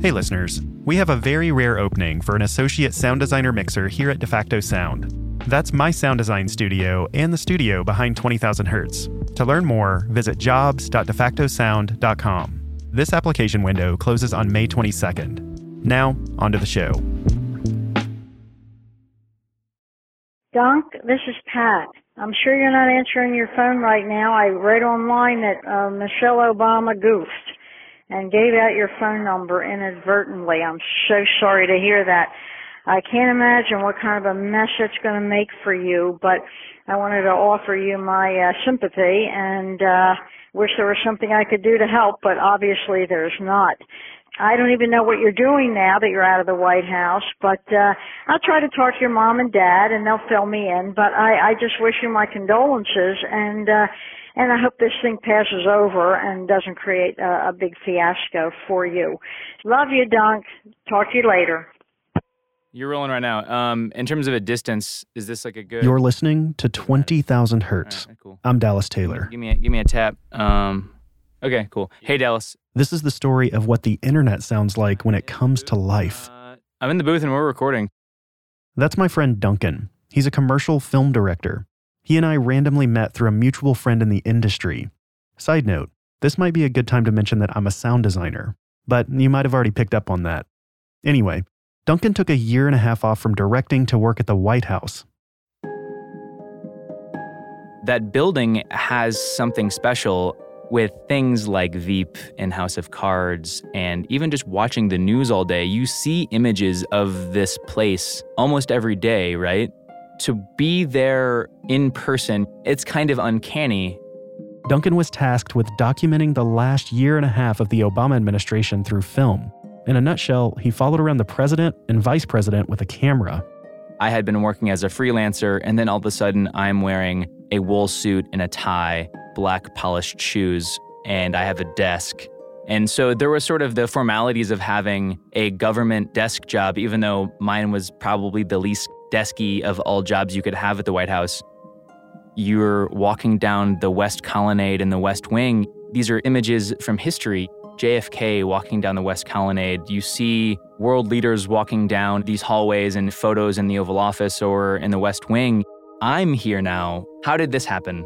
Hey, listeners. We have a very rare opening for an associate sound designer mixer here at DeFacto Sound. That's my sound design studio and the studio behind 20,000 Hertz. To learn more, visit jobs.defactosound.com. This application window closes on May 22nd. Now, onto the show. Donk, this is Pat. I'm sure you're not answering your phone right now. I read online that uh, Michelle Obama goofed and gave out your phone number inadvertently. I'm so sorry to hear that. I can't imagine what kind of a mess it's going to make for you, but I wanted to offer you my uh, sympathy and uh, wish there was something I could do to help, but obviously there's not. I don't even know what you're doing now that you're out of the White House, but uh I'll try to talk to your mom and dad and they'll fill me in. But I, I just wish you my condolences and uh and I hope this thing passes over and doesn't create a, a big fiasco for you. Love you, Dunk. Talk to you later. You're rolling right now. Um, in terms of a distance, is this like a good? You're listening to 20,000 Hertz. Right, cool. I'm Dallas Taylor. Give me a, give me a tap. Um, okay, cool. Hey, Dallas. This is the story of what the internet sounds like when it comes to life. Uh, I'm in the booth and we're recording. That's my friend Duncan. He's a commercial film director. He and I randomly met through a mutual friend in the industry. Side note, this might be a good time to mention that I'm a sound designer, but you might have already picked up on that. Anyway, Duncan took a year and a half off from directing to work at the White House. That building has something special with things like Veep and House of Cards, and even just watching the news all day, you see images of this place almost every day, right? To be there in person, it's kind of uncanny. Duncan was tasked with documenting the last year and a half of the Obama administration through film. In a nutshell, he followed around the president and vice president with a camera. I had been working as a freelancer, and then all of a sudden, I'm wearing a wool suit and a tie, black polished shoes, and I have a desk. And so there was sort of the formalities of having a government desk job, even though mine was probably the least desky of all jobs you could have at the White House. You're walking down the West Colonnade and the West Wing. These are images from history. JFK walking down the West Colonnade. You see world leaders walking down these hallways and photos in the Oval Office or in the West Wing. I'm here now. How did this happen?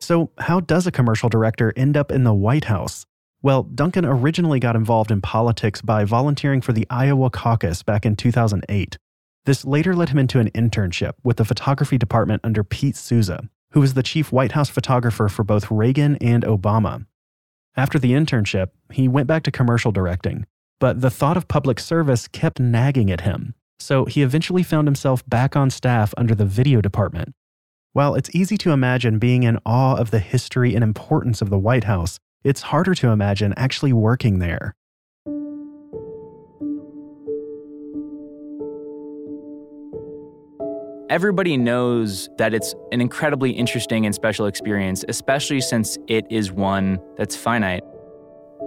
So, how does a commercial director end up in the White House? Well, Duncan originally got involved in politics by volunteering for the Iowa caucus back in 2008. This later led him into an internship with the photography department under Pete Souza, who was the chief White House photographer for both Reagan and Obama. After the internship, he went back to commercial directing, but the thought of public service kept nagging at him, so he eventually found himself back on staff under the video department. While it's easy to imagine being in awe of the history and importance of the White House, it's harder to imagine actually working there. Everybody knows that it's an incredibly interesting and special experience, especially since it is one that's finite.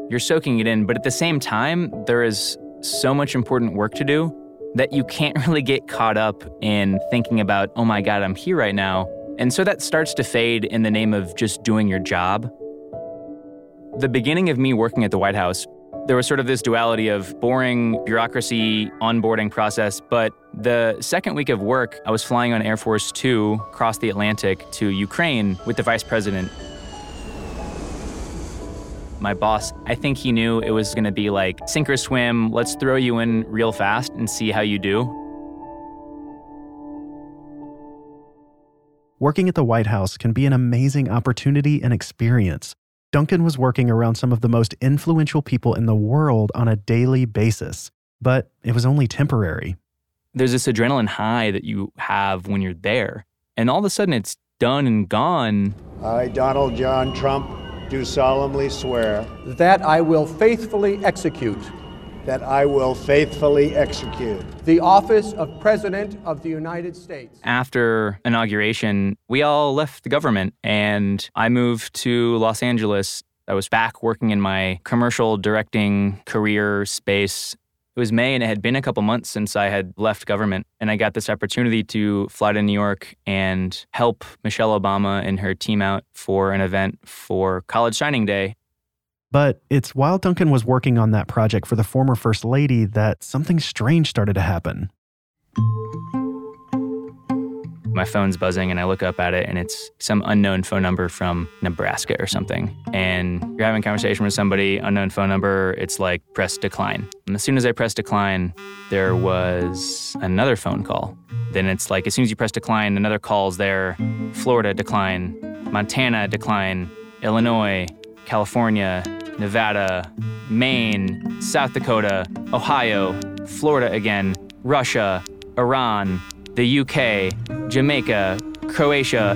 You're soaking it in, but at the same time, there is so much important work to do that you can't really get caught up in thinking about, oh my God, I'm here right now. And so that starts to fade in the name of just doing your job. The beginning of me working at the White House, there was sort of this duality of boring bureaucracy onboarding process. But the second week of work, I was flying on Air Force Two across the Atlantic to Ukraine with the vice president. My boss, I think he knew it was going to be like sink or swim, let's throw you in real fast and see how you do. Working at the White House can be an amazing opportunity and experience. Duncan was working around some of the most influential people in the world on a daily basis, but it was only temporary. There's this adrenaline high that you have when you're there, and all of a sudden it's done and gone. I, Donald John Trump, do solemnly swear that I will faithfully execute that I will faithfully execute the office of President of the United States. After inauguration, we all left the government and I moved to Los Angeles. I was back working in my commercial directing career space. It was May and it had been a couple months since I had left government. And I got this opportunity to fly to New York and help Michelle Obama and her team out for an event for College Signing Day But it's while Duncan was working on that project for the former First Lady that something strange started to happen. My phone's buzzing and I look up at it and it's some unknown phone number from Nebraska or something. And you're having a conversation with somebody, unknown phone number, it's like press decline. And as soon as I press decline, there was another phone call. Then it's like as soon as you press decline, another call's there. Florida decline, Montana decline, Illinois, California, Nevada, Maine, South Dakota, Ohio, Florida again, Russia, Iran, the UK, Jamaica, Croatia.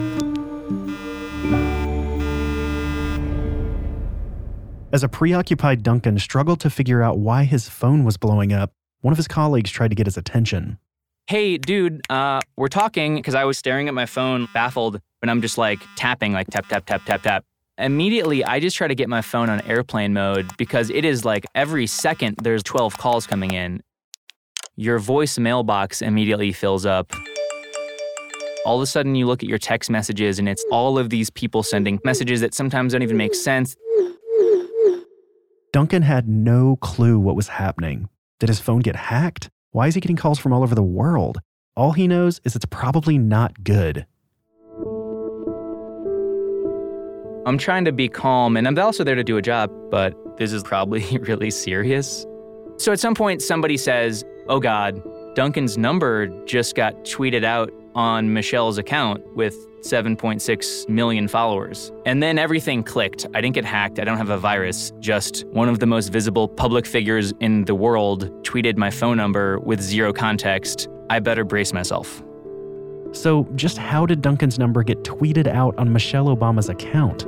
As a preoccupied Duncan struggled to figure out why his phone was blowing up, one of his colleagues tried to get his attention. Hey, dude, uh, we're talking because I was staring at my phone, baffled, and I'm just like tapping, like tap, tap, tap, tap, tap. Immediately, I just try to get my phone on airplane mode because it is like every second there's 12 calls coming in your voice mailbox immediately fills up. All of a sudden, you look at your text messages, and it's all of these people sending messages that sometimes don't even make sense. Duncan had no clue what was happening. Did his phone get hacked? Why is he getting calls from all over the world? All he knows is it's probably not good. I'm trying to be calm, and I'm also there to do a job, but this is probably really serious. So at some point, somebody says, oh God, Duncan's number just got tweeted out on Michelle's account with 7.6 million followers. And then everything clicked. I didn't get hacked. I don't have a virus. Just one of the most visible public figures in the world tweeted my phone number with zero context. I better brace myself. So, just how did Duncan's number get tweeted out on Michelle Obama's account?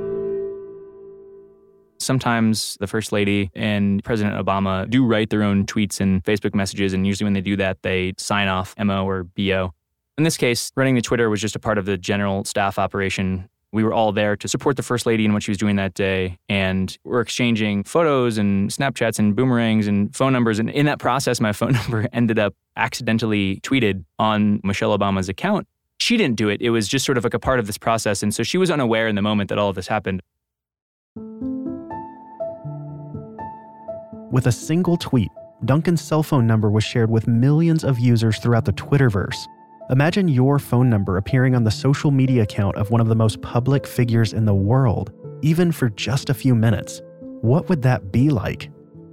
Sometimes the First Lady and President Obama do write their own tweets and Facebook messages, and usually when they do that, they sign off MO or BO. In this case, running the Twitter was just a part of the general staff operation. We were all there to support the First Lady in what she was doing that day, and we're exchanging photos and Snapchats and boomerangs and phone numbers. And in that process, my phone number ended up accidentally tweeted on Michelle Obama's account. She didn't do it. It was just sort of like a part of this process. And so she was unaware in the moment that all of this happened. With a single tweet, Duncan's cell phone number was shared with millions of users throughout the Twitterverse. Imagine your phone number appearing on the social media account of one of the most public figures in the world, even for just a few minutes. What would that be like?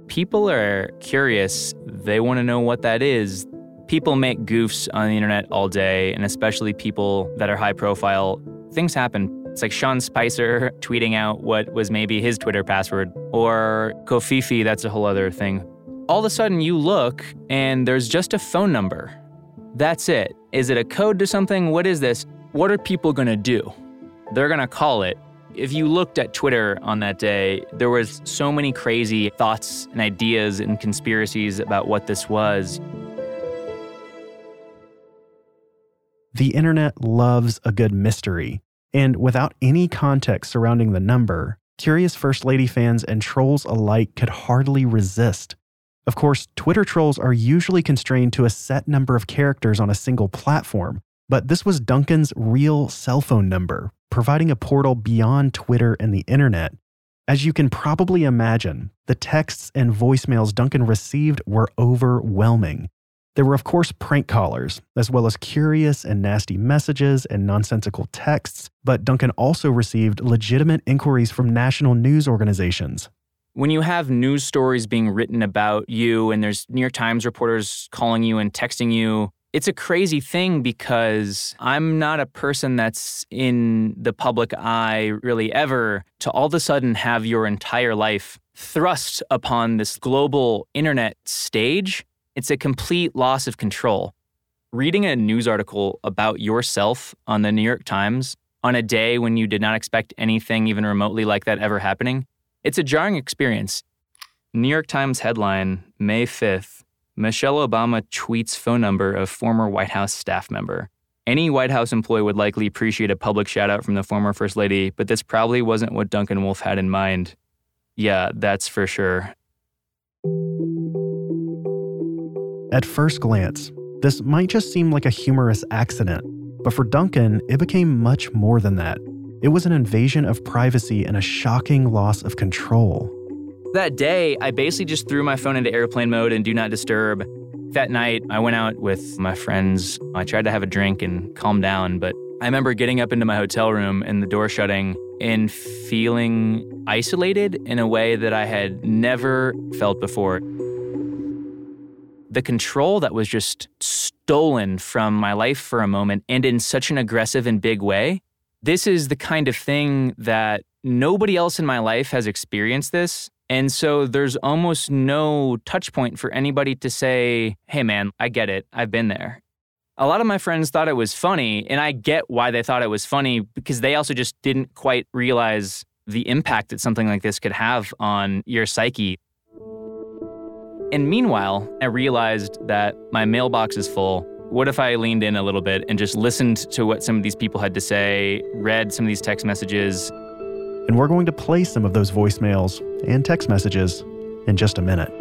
People are curious. They want to know what that is. People make goofs on the internet all day, and especially people that are high profile. Things happen. It's like Sean Spicer tweeting out what was maybe his Twitter password, or Covfefe, that's a whole other thing. All of a sudden, you look and there's just a phone number. That's it. Is it a code to something? What is this? What are people gonna do? They're gonna call it. If you looked at Twitter on that day, there was so many crazy thoughts and ideas and conspiracies about what this was. The internet loves a good mystery. And without any context surrounding the number, curious First Lady fans and trolls alike could hardly resist. Of course, Twitter trolls are usually constrained to a set number of characters on a single platform, but this was Duncan's real cell phone number, providing a portal beyond Twitter and the internet. As you can probably imagine, the texts and voicemails Duncan received were overwhelming. There were, of course, prank callers, as well as curious and nasty messages and nonsensical texts, but Duncan also received legitimate inquiries from national news organizations. When you have news stories being written about you and there's New York Times reporters calling you and texting you, it's a crazy thing because I'm not a person that's in the public eye really ever to all of a sudden have your entire life thrust upon this global internet stage it's a complete loss of control. Reading a news article about yourself on the New York Times on a day when you did not expect anything even remotely like that ever happening, it's a jarring experience. New York Times headline May 5th Michelle Obama tweets phone number of former White House staff member. Any White House employee would likely appreciate a public shout out from the former First Lady, but this probably wasn't what Duncan Wolfe had in mind. Yeah, that's for sure. At first glance, this might just seem like a humorous accident, but for Duncan, it became much more than that. It was an invasion of privacy and a shocking loss of control. That day, I basically just threw my phone into airplane mode and do not disturb. That night, I went out with my friends. I tried to have a drink and calm down, but I remember getting up into my hotel room and the door shutting and feeling isolated in a way that I had never felt before. The control that was just stolen from my life for a moment and in such an aggressive and big way. This is the kind of thing that nobody else in my life has experienced this. And so there's almost no touch point for anybody to say, hey man, I get it. I've been there. A lot of my friends thought it was funny, and I get why they thought it was funny because they also just didn't quite realize the impact that something like this could have on your psyche. And meanwhile, I realized that my mailbox is full. What if I leaned in a little bit and just listened to what some of these people had to say, read some of these text messages? And we're going to play some of those voicemails and text messages in just a minute.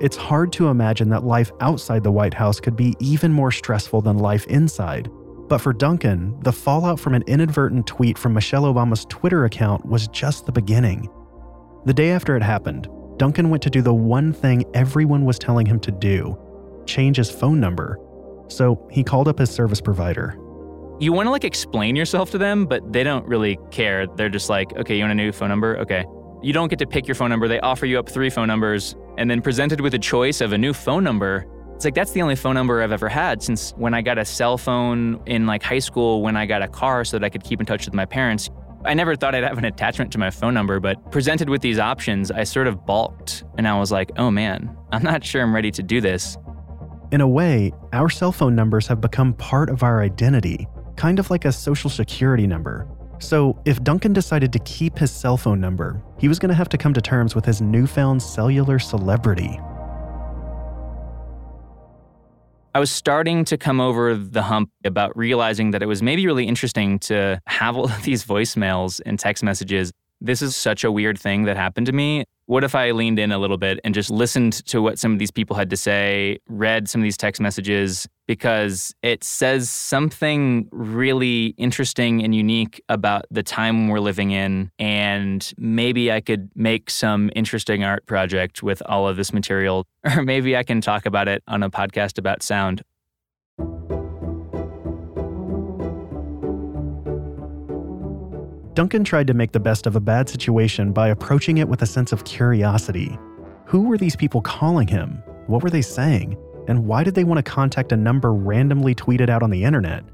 It's hard to imagine that life outside the White House could be even more stressful than life inside. But for Duncan, the fallout from an inadvertent tweet from Michelle Obama's Twitter account was just the beginning. The day after it happened, Duncan went to do the one thing everyone was telling him to do change his phone number. So he called up his service provider. You want to like explain yourself to them, but they don't really care. They're just like, okay, you want a new phone number? Okay. You don't get to pick your phone number. They offer you up three phone numbers and then presented with a choice of a new phone number. It's like that's the only phone number I've ever had since when I got a cell phone in like high school when I got a car so that I could keep in touch with my parents. I never thought I'd have an attachment to my phone number, but presented with these options, I sort of balked and I was like, oh man, I'm not sure I'm ready to do this. In a way, our cell phone numbers have become part of our identity, kind of like a social security number. So, if Duncan decided to keep his cell phone number, he was going to have to come to terms with his newfound cellular celebrity. I was starting to come over the hump about realizing that it was maybe really interesting to have all of these voicemails and text messages this is such a weird thing that happened to me. What if I leaned in a little bit and just listened to what some of these people had to say, read some of these text messages, because it says something really interesting and unique about the time we're living in. And maybe I could make some interesting art project with all of this material. Or maybe I can talk about it on a podcast about sound. Duncan tried to make the best of a bad situation by approaching it with a sense of curiosity. Who were these people calling him? What were they saying? And why did they want to contact a number randomly tweeted out on the internet?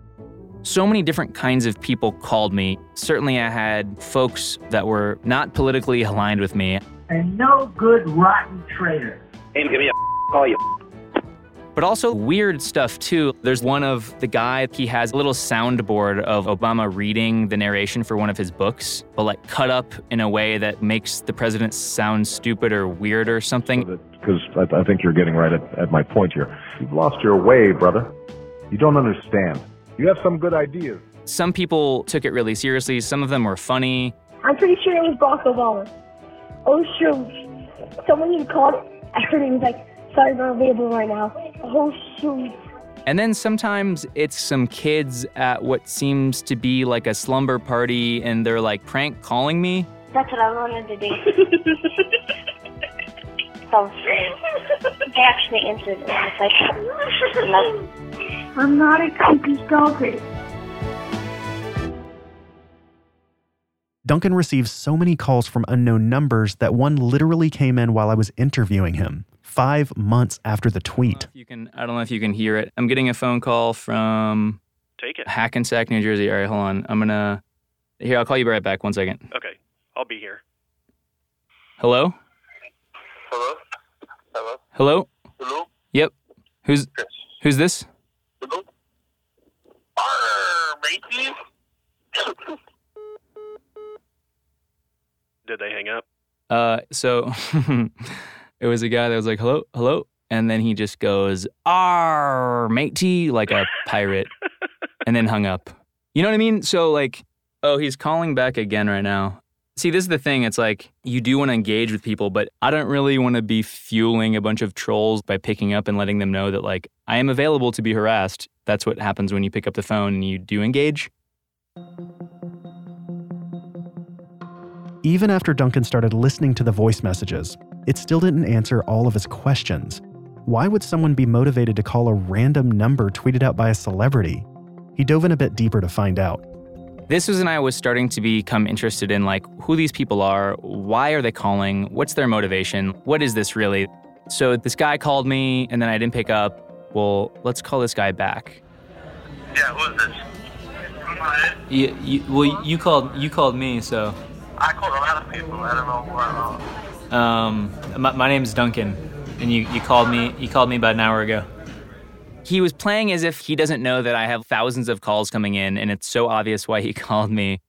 So many different kinds of people called me. Certainly, I had folks that were not politically aligned with me. And no good rotten traitor. Hey, give me a call, you but also weird stuff too. There's one of the guy, he has a little soundboard of Obama reading the narration for one of his books, but like cut up in a way that makes the president sound stupid or weird or something. Because I, I think you're getting right at, at my point here. You've lost your way, brother. You don't understand. You have some good ideas. Some people took it really seriously, some of them were funny. I'm pretty sure it was Barack Obama. Oh, shoot. Someone had called. I heard he was like, sorry, not available right now. Oh, shoot. And then sometimes it's some kids at what seems to be like a slumber party and they're like prank calling me. That's what I wanted to do. so I actually answered and I was like. I'm not a creepy stalker. Duncan received so many calls from unknown numbers that one literally came in while I was interviewing him five months after the tweet. You can, I don't know if you can hear it. I'm getting a phone call from Take it. Hackensack, New Jersey. All right, hold on. I'm gonna. Here, I'll call you right back. One second. Okay, I'll be here. Hello. Hello. Hello. Hello. Hello. Yep. Who's Yes. who's this? Hello. Arr, matey. Did they hang up? Uh, so it was a guy that was like, "Hello, hello," and then he just goes, "Arr, matey," like a pirate, and then hung up. You know what I mean? So like, oh, he's calling back again right now. See, this is the thing. It's like you do want to engage with people, but I don't really want to be fueling a bunch of trolls by picking up and letting them know that, like, I am available to be harassed. That's what happens when you pick up the phone and you do engage. Even after Duncan started listening to the voice messages, it still didn't answer all of his questions. Why would someone be motivated to call a random number tweeted out by a celebrity? He dove in a bit deeper to find out. This was when I was starting to become interested in like who these people are, why are they calling, what's their motivation, what is this really? So this guy called me and then I didn't pick up. Well, let's call this guy back. Yeah, who is this? You, you, well, you called you called me, so. I called a lot of people. I don't know who I know. Um, my, my name's Duncan, and you, you called me you called me about an hour ago. He was playing as if he doesn't know that I have thousands of calls coming in, and it's so obvious why he called me.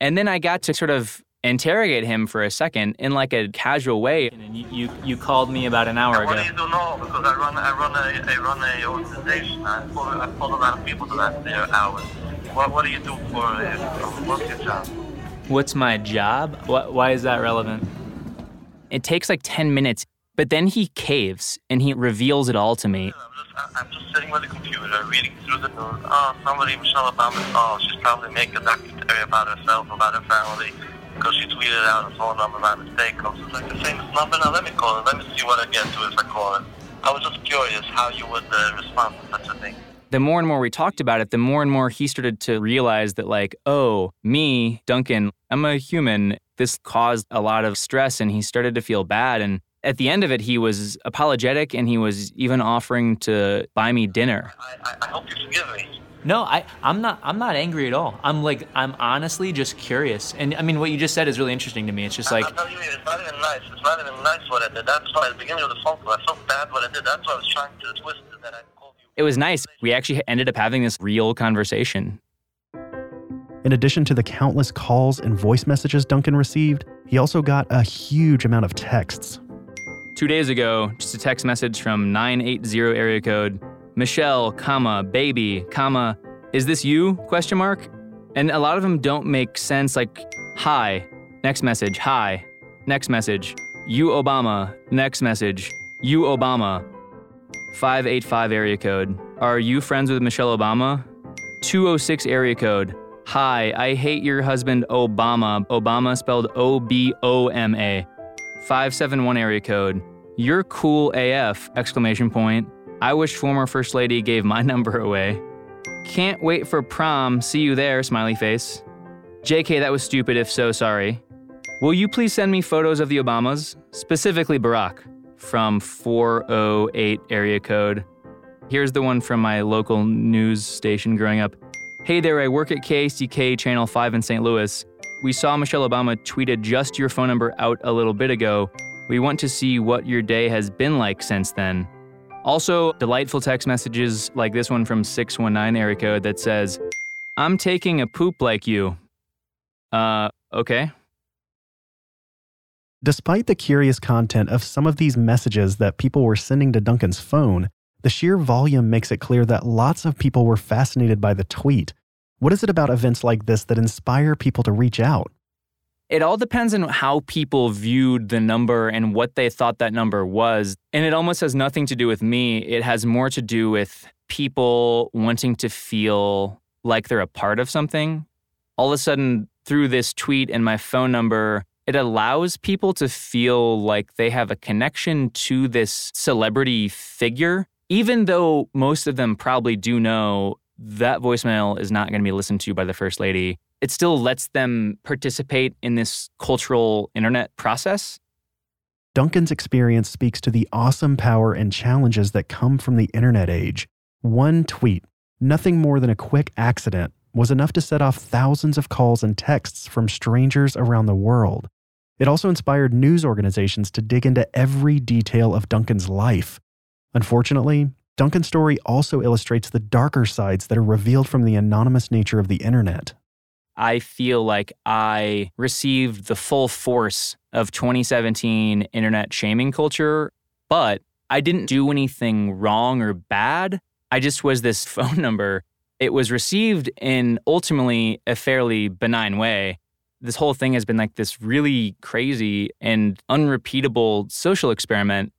And then I got to sort of interrogate him for a second in like a casual way. And you, you, you called me about an hour What ago. do you do now? Because I run, I run a, I run a organization. I follow, I follow a lot of people the last uh, hours. What, what do you do for? Uh, what's your job? What's my job? Wh- why is that relevant? It takes like 10 minutes, but then he caves and he reveals it all to me. I'm just sitting with the computer, reading through the news. Oh, somebody, Michelle Obama. Oh, she's probably making a documentary about herself, about her family, because she tweeted out a phone number by mistake. I was just like the famous number. Now let me call it. Let me see what I get to if I call it. I was just curious how you would uh, respond to such a thing. The more and more we talked about it, the more and more he started to realize that, like, oh, me, Duncan, I'm a human. This caused a lot of stress, and he started to feel bad. And at the end of it, he was apologetic and he was even offering to buy me dinner. I, I hope you forgive me. No, I, I'm not. I'm not angry at all. I'm like, I'm honestly just curious. And I mean, what you just said is really interesting to me. It's just like, I'll tell you, it's not even nice. It's not even nice what I did. That's why at the beginning of the phone call, I felt bad what I did. That's why I was trying to twist it. That I called you. It was nice. We actually ended up having this real conversation. In addition to the countless calls and voice messages Duncan received, he also got a huge amount of texts. Two days ago, just a text message from 980 area code, Michelle, comma, baby, comma, is this you? Question mark. And a lot of them don't make sense like, hi, next message, hi, next message, you Obama, next message, you Obama. 585 area code, are you friends with Michelle Obama? 206 area code, hi, I hate your husband Obama, Obama spelled O B O M A. 571 area code. You're cool AF! Exclamation point. I wish former First Lady gave my number away. Can't wait for prom. See you there, smiley face. JK, that was stupid if so, sorry. Will you please send me photos of the Obamas, specifically Barack, from 408 area code? Here's the one from my local news station growing up. Hey there, I work at KSDK Channel 5 in St. Louis. We saw Michelle Obama tweeted just your phone number out a little bit ago. We want to see what your day has been like since then. Also, delightful text messages like this one from 619 area code that says, I'm taking a poop like you. Uh, okay. Despite the curious content of some of these messages that people were sending to Duncan's phone, the sheer volume makes it clear that lots of people were fascinated by the tweet. What is it about events like this that inspire people to reach out? It all depends on how people viewed the number and what they thought that number was. And it almost has nothing to do with me. It has more to do with people wanting to feel like they're a part of something. All of a sudden, through this tweet and my phone number, it allows people to feel like they have a connection to this celebrity figure, even though most of them probably do know that voicemail is not going to be listened to by the First Lady. It still lets them participate in this cultural internet process. Duncan's experience speaks to the awesome power and challenges that come from the internet age. One tweet, nothing more than a quick accident, was enough to set off thousands of calls and texts from strangers around the world. It also inspired news organizations to dig into every detail of Duncan's life. Unfortunately, Duncan's story also illustrates the darker sides that are revealed from the anonymous nature of the internet. I feel like I received the full force of 2017 internet shaming culture, but I didn't do anything wrong or bad. I just was this phone number. It was received in ultimately a fairly benign way. This whole thing has been like this really crazy and unrepeatable social experiment.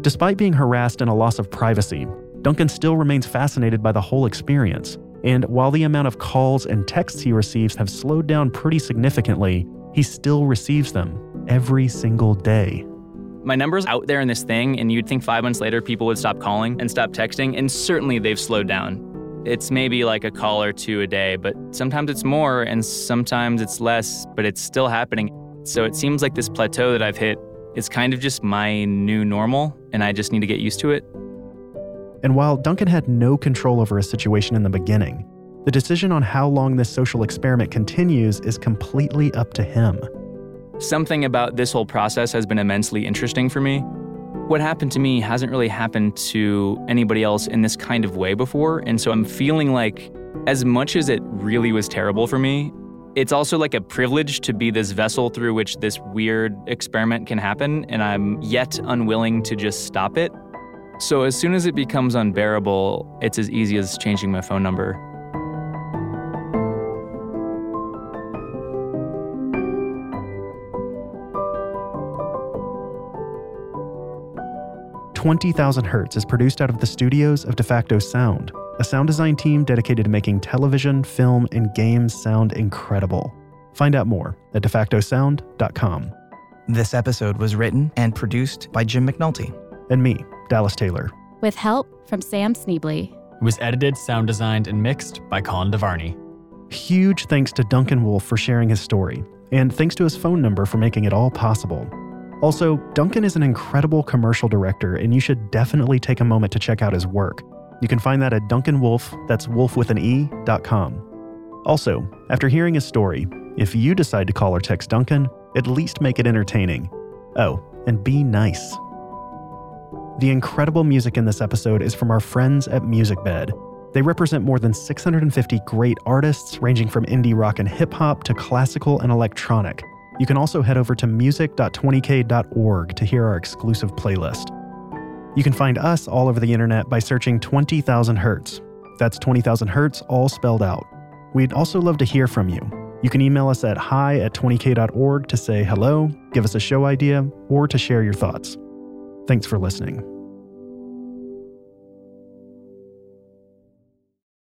Despite being harassed and a loss of privacy, Duncan still remains fascinated by the whole experience. And while the amount of calls and texts he receives have slowed down pretty significantly, he still receives them every single day. My number's out there in this thing, and you'd think five months later people would stop calling and stop texting, and certainly they've slowed down. It's maybe like a call or two a day, but sometimes it's more and sometimes it's less, but it's still happening. So it seems like this plateau that I've hit is kind of just my new normal, and I just need to get used to it. And while Duncan had no control over his situation in the beginning, the decision on how long this social experiment continues is completely up to him. Something about this whole process has been immensely interesting for me. What happened to me hasn't really happened to anybody else in this kind of way before, and so I'm feeling like, as much as it really was terrible for me, it's also like a privilege to be this vessel through which this weird experiment can happen, and I'm yet unwilling to just stop it. So as soon as it becomes unbearable, it's as easy as changing my phone number. Twenty Thousand Hertz is produced out of the studios of DeFacto Sound, a sound design team dedicated to making television, film, and games sound incredible. Find out more at defactosound.com. This episode was written and produced by Jim McNulty. And me, Dallas Taylor. With help from Sam Sneebly. It was edited, sound designed, and mixed by Colin DeVarney. Huge thanks to Duncan Wolfe for sharing his story, and thanks to his phone number for making it all possible. Also, Duncan is an incredible commercial director, and you should definitely take a moment to check out his work. You can find that at DuncanWolfe, that's wolf with an E, dot com. Also, after hearing his story, if you decide to call or text Duncan, at least make it entertaining. Oh, and be nice. The incredible music in this episode is from our friends at MusicBed. They represent more than 650 great artists, ranging from indie rock and hip hop to classical and electronic. You can also head over to music.20k.org to hear our exclusive playlist. You can find us all over the internet by searching 20,000 Hertz. That's 20,000 Hertz, all spelled out. We'd also love to hear from you. You can email us at hi at 20k.org to say hello, give us a show idea, or to share your thoughts. Thanks for listening.